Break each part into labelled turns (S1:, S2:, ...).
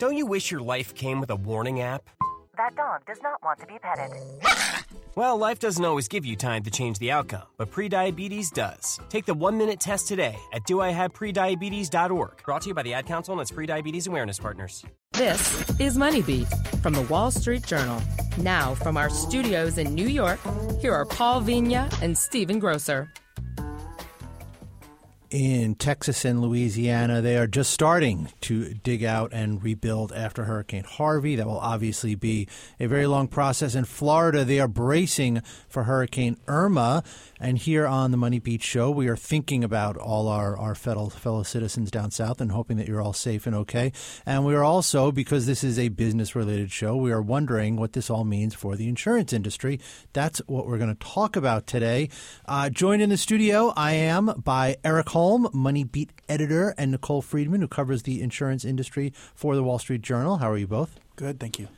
S1: Don't you wish your life came with a warning app?
S2: That dog does not want to be petted.
S1: Well, life doesn't always give you time to change the outcome, but prediabetes does. Take the one minute test today at doihaveprediabetes.org. Brought to you by the Ad Council and its prediabetes awareness partners.
S3: This is Money Beat from the Wall Street Journal. Now, from our studios in New York, here are Paul Vigna and Stephen Grocer
S4: in Texas and Louisiana. They are just starting to dig out and rebuild after Hurricane Harvey. That will obviously be a very long process. In Florida, they are bracing for Hurricane Irma. And here on the Money Beat Show, we are thinking about all our, our fellow, fellow citizens down south and hoping that you're all safe and okay. And we are also, because this is a business related show, we are wondering what this all means for the insurance industry. That's what we're going to talk about today. Uh, joined in the studio, I am by Erik Holm, Money Beat editor, and Nicole Friedman, who covers the insurance industry for the Wall Street Journal. How are you both?
S5: Good, thank you.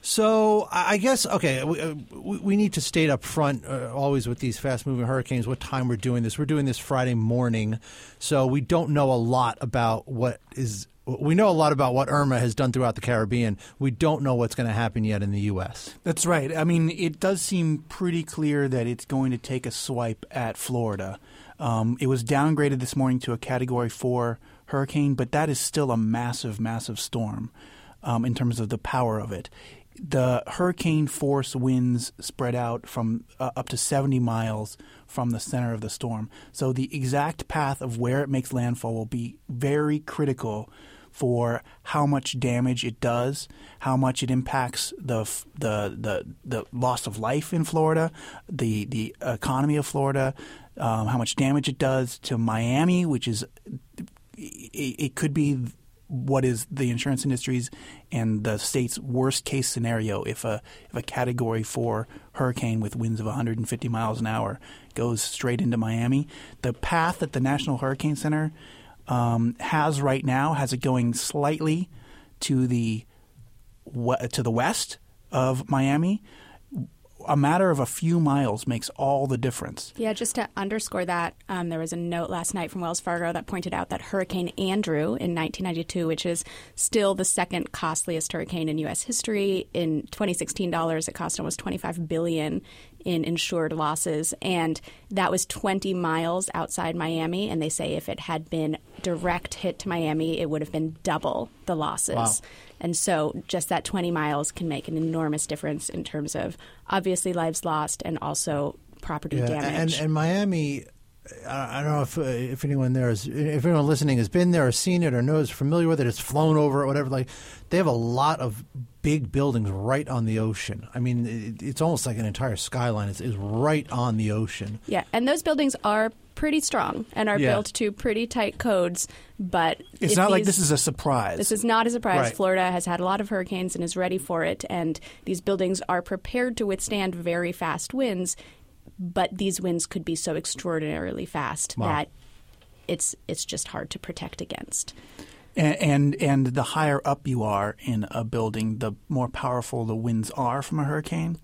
S4: So I guess okay, we, uh, we need to state up front uh, always with these fast moving hurricanes what time we're doing this. We're doing this Friday morning, so we don't know a lot about what is. We know a lot about what Irma has done throughout the Caribbean. We don't know what's going to happen yet in the U.S.
S5: That's right. I mean, it does seem pretty clear that it's going to take a swipe at Florida. Um, it was downgraded this morning to a Category Four hurricane, but that is still a massive, massive storm um, in terms of the power of it the hurricane force winds spread out from uh, up to 70 miles from the center of the storm. So the exact path of where it makes landfall will be very critical for how much damage it does, how much it impacts the the the, the loss of life in Florida, the the economy of Florida, um, how much damage it does to Miami, which is it, it could be what is the insurance industry's and the state's worst case scenario if a if a category 4 hurricane with winds of 150 miles an hour goes straight into Miami. The path that the National Hurricane Center um, has right now has it going slightly to the to the west of Miami a matter of a few miles makes all the difference.
S6: Yeah, just to underscore that, um, there was a note last night from Wells Fargo that pointed out that Hurricane Andrew in 1992, which is still the second costliest hurricane in U.S. history, in 2016 dollars, it cost almost 25 billion in insured losses, and that was 20 miles outside Miami. And they say if it had been direct hit to Miami, it would have been double the losses.
S4: Wow.
S6: And so just that 20 miles can make an enormous difference in terms of obviously lives lost and also property
S4: yeah,
S6: damage.
S4: And, and Miami, I don't know if uh, if anyone there is, if anyone listening has been there or seen it or knows familiar with it, it's flown over or whatever. Like they have a lot of big buildings right on the ocean. I mean, it, it's almost like an entire skyline is, is right on the ocean.
S6: Yeah, and those buildings are pretty strong and are
S4: Yeah.
S6: built to pretty tight codes. But
S5: It's not like this is a surprise.
S6: This is not a surprise.
S4: Right.
S6: Florida has had a lot of hurricanes and is ready for it, and these buildings are prepared to withstand very fast winds. But these winds could be so extraordinarily fast
S4: Wow.
S6: that it's it's just hard to protect against.
S5: And, and and the higher up you are in a building, the more powerful the winds are from a hurricane.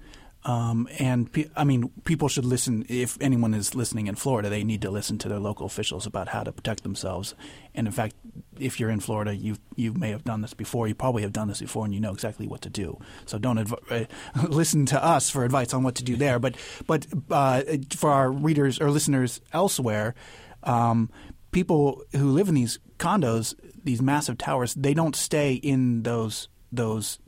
S5: Um, and pe- I mean, people should listen. If anyone is listening in Florida, they need to listen to their local officials about how to protect themselves. And in fact, if you're in Florida, you you may have done this before. You probably have done this before, and you know exactly what to do. So don't adv- uh, listen to us for advice on what to do there. But but uh, for our readers or listeners elsewhere, um, people who live in these condos, these massive towers, they don't stay in those those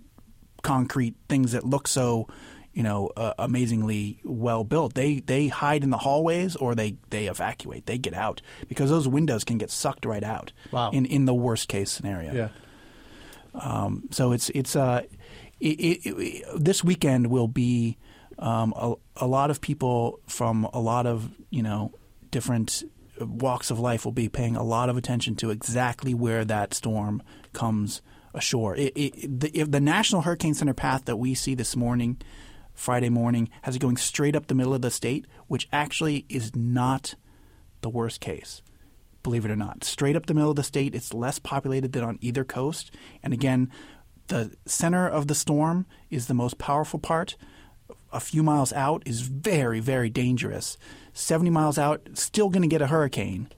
S5: concrete things that look so you know uh, amazingly well built they they hide in the hallways or they they evacuate they get out because those windows can get sucked right out
S4: Wow.
S5: in in the worst case scenario Yeah. um, so it's it's uh, it, it, it, this weekend will be um, a, a lot of people from a lot of you know different walks of life will be paying a lot of attention to exactly where that storm comes ashore. It, it, the, if the National Hurricane Center path that we see this morning, Friday morning, has it going straight up the middle of the state, which actually is not the worst case believe it or not. Straight up the middle of the state, it's less populated than on either coast. And again, the center of the storm is the most powerful part. A few miles out is very, very dangerous. 70 miles out, still going to get a hurricane.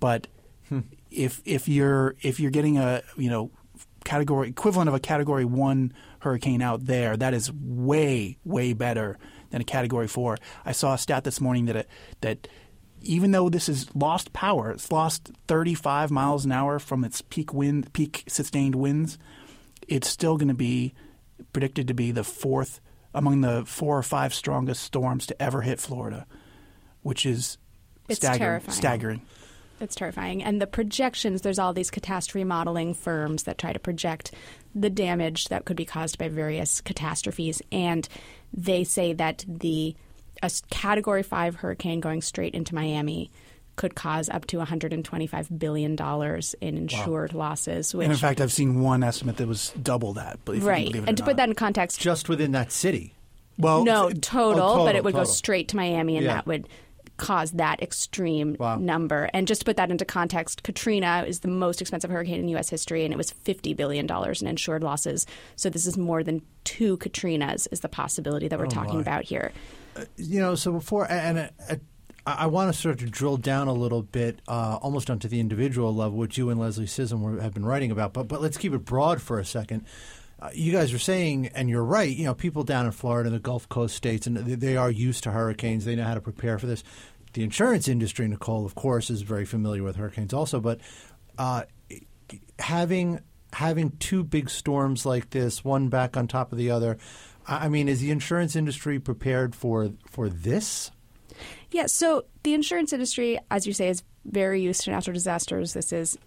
S5: But hmm. if if you're if you're getting a, you know, category equivalent of a Category One hurricane out there. That is way way better than a Category Four. I saw a stat this morning that it, that even though this has lost power, it's lost 35 miles an hour from its peak wind, peak sustained winds. It's still going to be predicted to be the fourth among the four or five strongest storms to ever hit Florida, which is
S6: It's
S5: staggering.
S6: terrifying.
S5: Staggering.
S6: It's terrifying. And the projections, there's all these catastrophe modeling firms that try to project the damage that could be caused by various catastrophes. And they say that the a s- category five hurricane going straight into Miami could cause up to $125 billion in insured losses. Which,
S5: And in fact, I've seen one estimate that was double that. But
S6: right.
S5: believe it
S6: And
S5: or
S6: to put that in context,
S4: Just within that city.
S5: well,
S6: no,
S5: oh,
S6: total,
S4: oh, total,
S6: but it would go straight to Miami, and
S4: Yeah.
S6: that would cause that extreme
S4: Wow.
S6: number. And just to put that into context, Katrina is the most expensive hurricane in U.S. history, and it was $50 billion in insured losses. So this is more than two Katrinas, is the possibility that we're talking
S4: my.
S6: about here.
S4: you know, so before, and uh, uh, I, I want to sort of drill down a little bit, uh, almost onto the individual level, which you and Leslie Scism have been writing about. But but let's keep it broad for a second. Uh, you guys are saying, and you're right. You know, people down in Florida, and the Gulf Coast states, and they, they are used to hurricanes. They know how to prepare for this. The insurance industry, Nicole, of course, is very familiar with hurricanes, also. But uh, having having two big storms like this, one back on top of the other. I mean, is the insurance industry prepared for for this?
S6: Yeah, so the insurance industry, as you say, is very used to natural disasters. This is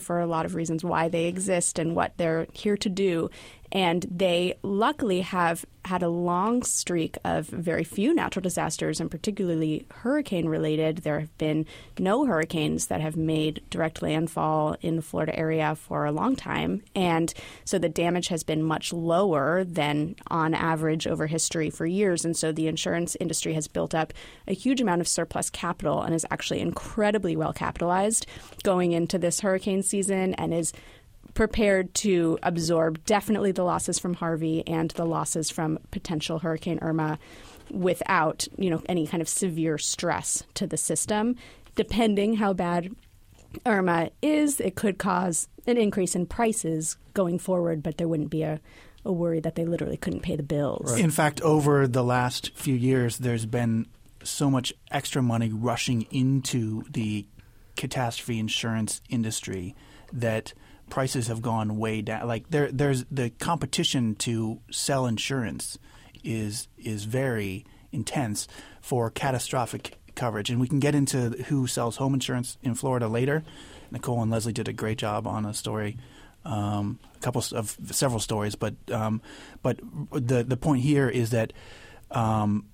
S6: for a lot of reasons why they exist and what they're here to do. And they luckily have had a long streak of very few natural disasters, and particularly hurricane related. There have been no hurricanes that have made direct landfall in the Florida area for a long time. And so the damage has been much lower than on average over history for years. And so the insurance industry has built up a huge amount of surplus capital and is actually incredibly well capitalized going into this hurricane season and is prepared to absorb definitely the losses from Harvey and the losses from potential Hurricane Irma without, you know, any kind of severe stress to the system. Depending how bad Irma is, it could cause an increase in prices going forward, but there wouldn't be a, a worry that they literally couldn't pay the bills.
S5: In fact, over the last few years, there's been so much extra money rushing into the catastrophe insurance industry that prices have gone way down. Like there, there's the competition to sell insurance is is very intense for catastrophic coverage, and we can get into who sells home insurance in Florida later. Nicole and Leslie did a great job on a story um, a couple of several stories, but um, but the the point here is that um,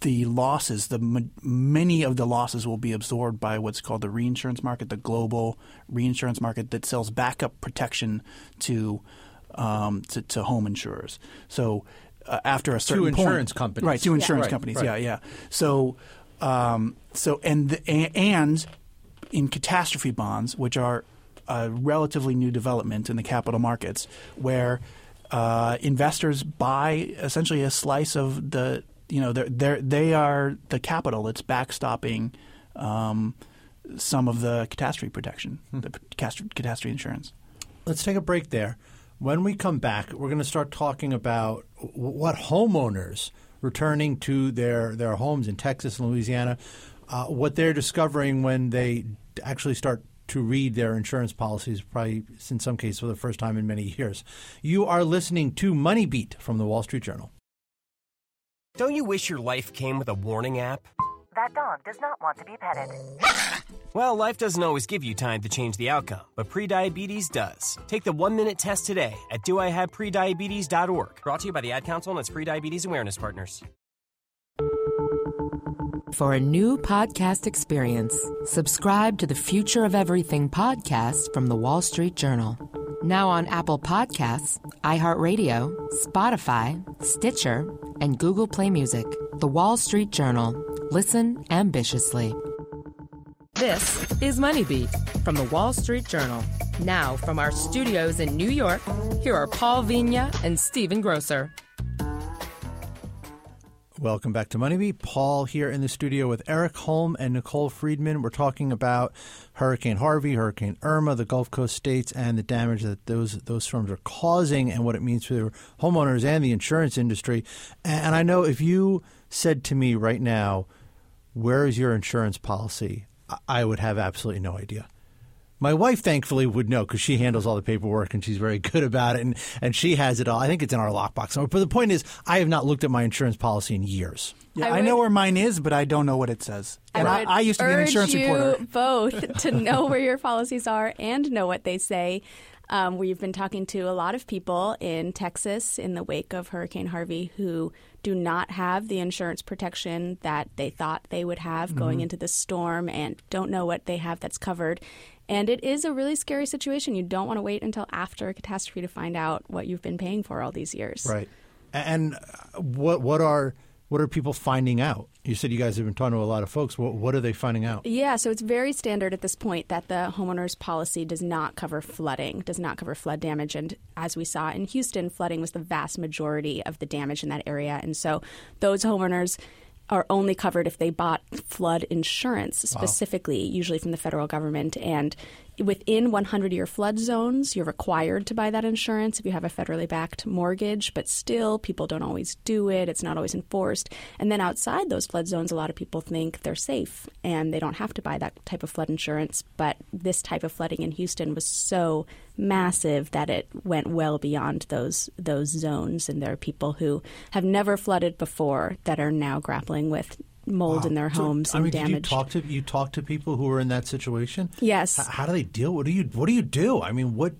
S5: the losses, the many of the losses will be absorbed by what's called the reinsurance market, the global reinsurance market that sells backup protection to um, to, to home insurers. So uh, after a certain point-
S4: insurance companies.
S5: right? To
S4: Yeah.
S5: insurance
S4: Right,
S5: companies,
S4: right.
S5: yeah, yeah. So um, so and the, and in catastrophe bonds, which are a relatively new development in the capital markets, where uh, investors buy essentially a slice of the you know they're, they're they are the capital that's backstopping um, some of the catastrophe protection, the catastrophe, catastrophe insurance.
S4: Let's take a break there. When we come back, we're going to start talking about what homeowners returning to their, their homes in Texas and Louisiana, uh, what they're discovering when they actually start to read their insurance policies, probably in some cases for the first time in many years. You are listening to Money Beat from the Wall Street Journal.
S1: Don't you wish your life came with a warning app?
S2: That dog does not want to be petted.
S1: Well, life doesn't always give you time to change the outcome, but prediabetes does. Take the one minute test today at doihaveprediabetes.org. Brought to you by the Ad Council and its prediabetes awareness partners.
S3: For a new podcast experience, subscribe to the Future of Everything podcast from the Wall Street Journal. Now on Apple Podcasts, iHeartRadio, Spotify, Stitcher, and Google Play Music. The Wall Street Journal. Listen ambitiously. This is Money Beat from the Wall Street Journal. Now, from our studios in New York, here are Paul Vigna and Stephen Grocer.
S4: Welcome back to Moneybeat. Paul here in the studio with Erik Holm and Nicole Friedman. We're talking about Hurricane Harvey, Hurricane Irma, the Gulf Coast states, and the damage that those those storms are causing, and what it means for homeowners and the insurance industry. And I know if you said to me right now, "Where is your insurance policy?" I would have absolutely no idea. My wife, thankfully, would know because she handles all the paperwork and she's very good about it, and, and she has it all. I think it's in our lockbox. But the point is, I have not looked at my insurance policy in years.
S5: Yeah,
S6: I
S5: I, know where mine is, but I don't know what it says. And I,
S6: would
S5: I used to be an
S6: urge
S5: insurance
S6: you
S5: reporter.
S6: both to know where your policies are and know what they say. Um, we've been talking to a lot of people in Texas in the wake of Hurricane Harvey who do not have the insurance protection that they thought they would have going
S5: Mm-hmm.
S6: into the storm and don't know what they have that's covered. And it is a really scary situation. You don't want to wait until after a catastrophe to find out what you've been paying for all these years.
S4: Right. And uh, what what are what are people finding out? You said you guys have been talking to a lot of folks. What, what are they finding out?
S6: Yeah, so it's very standard at this point that the homeowner's policy does not cover flooding, does not cover flood damage. And as we saw in Houston, flooding was the vast majority of the damage in that area. And so those homeowners are only covered if they bought flood insurance specifically, usually from the federal government. And within 100 year flood zones, you're required to buy that insurance if you have a federally backed mortgage, but still, people don't always do it. It's not always enforced. And then outside those flood zones, a lot of people think they're safe and they don't have to buy that type of flood insurance. But this type of flooding in Houston was so massive that it went well beyond those those zones. And there are people who have never flooded before that are now grappling with mold in their
S4: So,
S6: homes
S4: I
S6: and
S4: mean, you
S6: damage.
S4: talk to you talk to people who are in that situation?
S6: Yes.
S4: H- how do they deal? What do you What do you do? I mean, what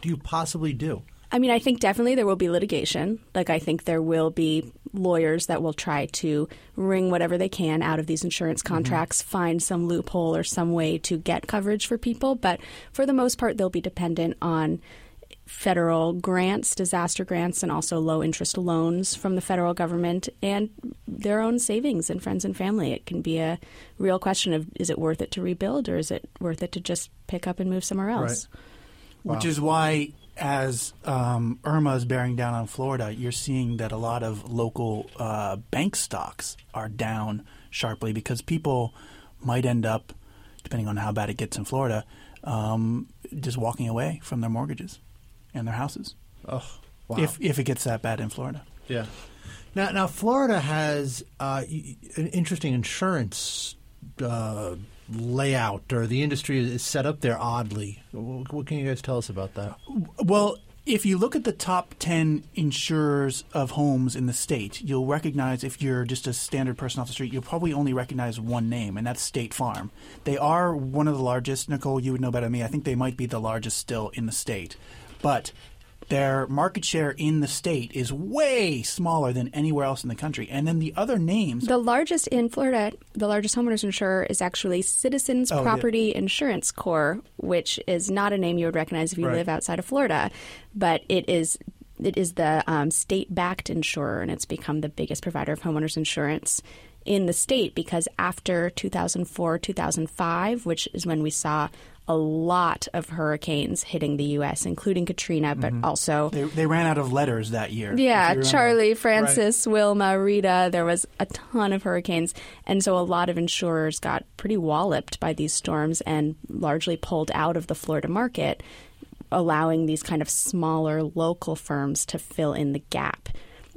S4: do you possibly do?
S6: I mean, I think definitely there will be litigation. Like, I think there will be lawyers that will try to wring whatever they can out of these insurance mm-hmm. contracts, find some loophole or some way to get coverage for people. But for the most part, they'll be dependent on federal grants, disaster grants, and also low interest loans from the federal government and their own savings and friends and family. It can be a real question of is it worth it to rebuild or is it worth it to just pick up and move somewhere else?
S5: Which is why, as um, Irma is bearing down on Florida, you're seeing that a lot of local uh, bank stocks are down sharply because people might end up, depending on how bad it gets in Florida, um, just walking away from their mortgages and their houses.
S4: Oh, wow.
S5: If if it gets that bad in Florida.
S4: Yeah. Now, now Florida has uh, an interesting insurance uh, layout, or the industry is set up there oddly. What, what can you guys tell us about that?
S5: Well, if you look at the top 10 insurers of homes in the state, you'll recognize, if you're just a standard person off the street, you'll probably only recognize one name, and that's State Farm. They are one of the largest. Nicole, you would know better than me. I think they might be the largest still in the state. But their market share in the state is way smaller than anywhere else in the country. And then the other names.
S6: The largest in Florida, the largest homeowners insurer is actually Citizens
S5: Oh, yeah.
S6: Property Insurance Corps, which is not a name you would recognize if you
S4: Right.
S6: live outside of Florida, but it is it is the um, state-backed insurer, and it's become the biggest provider of homeowners insurance in the state because after 2004, 2005, which is when we saw a lot of hurricanes hitting the U.S., including Katrina, but mm-hmm. also
S5: they, they ran out of letters that year.
S6: yeah. Charley, Frances, Wilma, Rita. There was a ton of hurricanes. And so a lot of insurers got pretty walloped by these storms and largely pulled out of the Florida market, allowing these kind of smaller local firms to fill in the gap.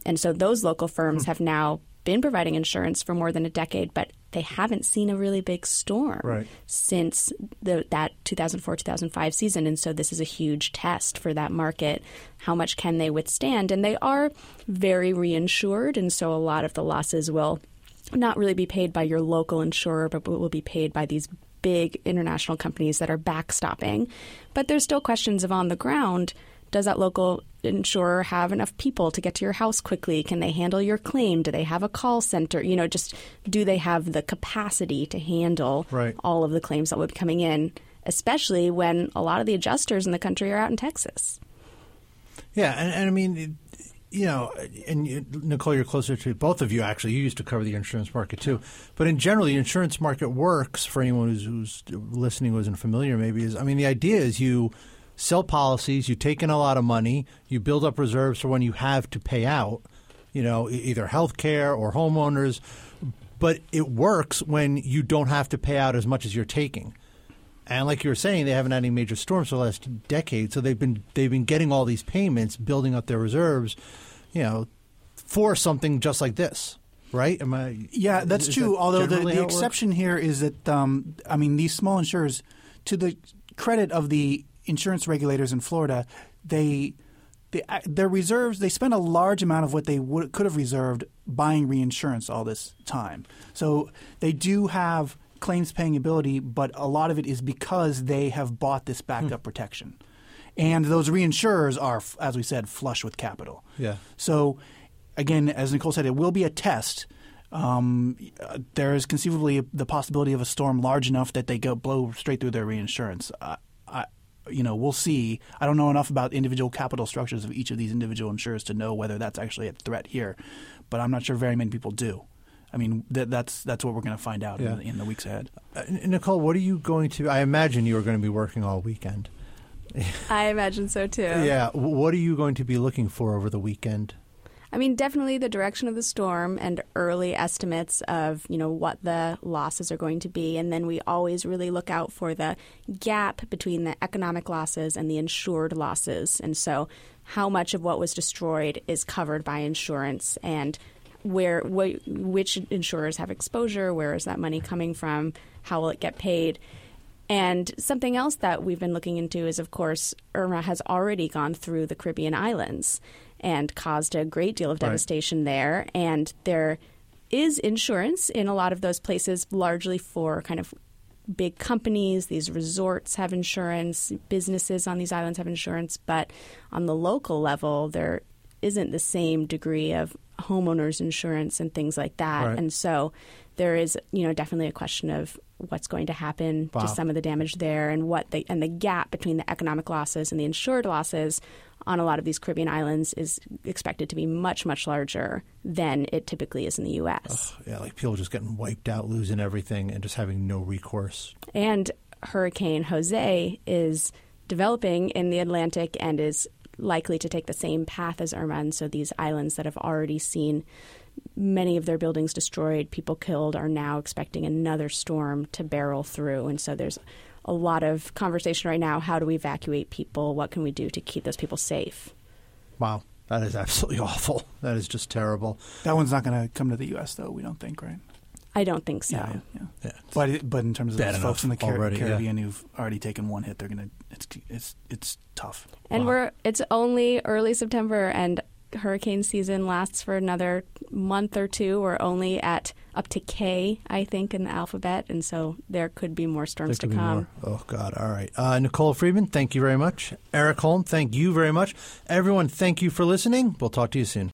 S6: And so those local firms hmm. have now been providing insurance for more than a decade, but they haven't seen a really big storm
S4: Right.
S6: since the, that 2004 2005 season. And so this is a huge test for that market. How much can they withstand? And they are very reinsured. And so a lot of the losses will not really be paid by your local insurer, but will be paid by these big international companies that are backstopping. But there's still questions of on the ground. Does that local insurer have enough people to get to your house quickly? Can they handle your claim? Do they have a call center? You know, just do they have the capacity to handle
S4: Right.
S6: all of the claims that would be coming in, especially when a lot of the adjusters in the country are out in Texas?
S4: Yeah, and, and I mean, it- you know, and you, Nicole, you're closer to both of you. Actually, you used to cover the insurance market too. But in general, the insurance market works for anyone who's, who's listening who isn't familiar. Maybe is I mean, the idea is you sell policies, you take in a lot of money, you build up reserves for when you have to pay out. you know, either health care or homeowners. But it works when you don't have to pay out as much as you're taking. And like you were saying, they haven't had any major storms for the last decade, so they've been they've been getting all these payments, building up their reserves, you know, for something just like this, right? Am I?
S5: Yeah, that's true.
S4: that
S5: Although the, the
S4: it works?
S5: exception here is that, um, I mean, these small insurers, to the credit of the insurance regulators in Florida, they, they their reserves they spend a large amount of what they would, could have reserved buying reinsurance all this time. So they do have claims paying ability, but a lot of it is because they have bought this backup protection. And those reinsurers are, as we said, flush with capital.
S4: Yeah.
S5: So, again, as Nicole said, it will be a test. Um, uh, there is conceivably the possibility of a storm large enough that they go blow straight through their reinsurance. I, you know, we'll see. I don't know enough about individual capital structures of each of these individual insurers to know whether that's actually a threat here, but I'm not sure very many people do. I mean, th- that's that's what we're going to find out
S4: Yeah.
S5: in, the, in the weeks ahead.
S4: Uh, Nicole, what are you going to? I imagine you are going to be working all weekend.
S6: I imagine so too.
S4: Yeah. What are you going to be looking for over the weekend?
S6: I mean, definitely the direction of the storm and early estimates of you know what the losses are going to be, and then we always really look out for the gap between the economic losses and the insured losses, and so how much of what was destroyed is covered by insurance and where wh- which insurers have exposure, where is that money coming from, how will it get paid. And something else that we've been looking into is, of course, Irma has already gone through the Caribbean islands and caused a great deal of
S4: Right.
S6: devastation there. And there is insurance in a lot of those places, largely for kind of big companies. These resorts have insurance, businesses on these islands have insurance, but on the local level, there isn't the same degree of homeowners insurance and things like that.
S4: Right.
S6: And so there is, you know, definitely a question of what's going to happen
S4: Wow.
S6: to some of the damage there and what the and the gap between the economic losses and the insured losses on a lot of these Caribbean islands is expected to be much much larger than it typically is in the US.
S4: Yeah, like people just getting wiped out, losing everything, and just having no recourse.
S6: And Hurricane Jose is developing in the Atlantic and is likely to take the same path as Irma. And so these islands that have already seen many of their buildings destroyed, people killed, are now expecting another storm to barrel through. And so there's a lot of conversation right now. How do we evacuate people? What can we do to keep those people safe?
S4: Wow, that is absolutely awful. That is just terrible.
S5: That one's not going to come to the U.S. though. We don't think, right?
S6: I don't think so.
S5: Yeah, yeah. yeah.
S4: Yeah.
S5: But but in terms of
S4: Bad
S5: those folks in the Car-
S4: already, yeah.
S5: Caribbean who've already taken one hit, they're gonna it's it's it's tough.
S6: And
S4: Wow.
S6: we're it's only early September and hurricane season lasts for another month or two. We're only at up to K, I think, in the alphabet, and so there could be more storms to come.
S4: Oh God! All right, uh, Nicole Friedman, thank you very much. Erik Holm, thank you very much. Everyone, thank you for listening. We'll talk to you soon.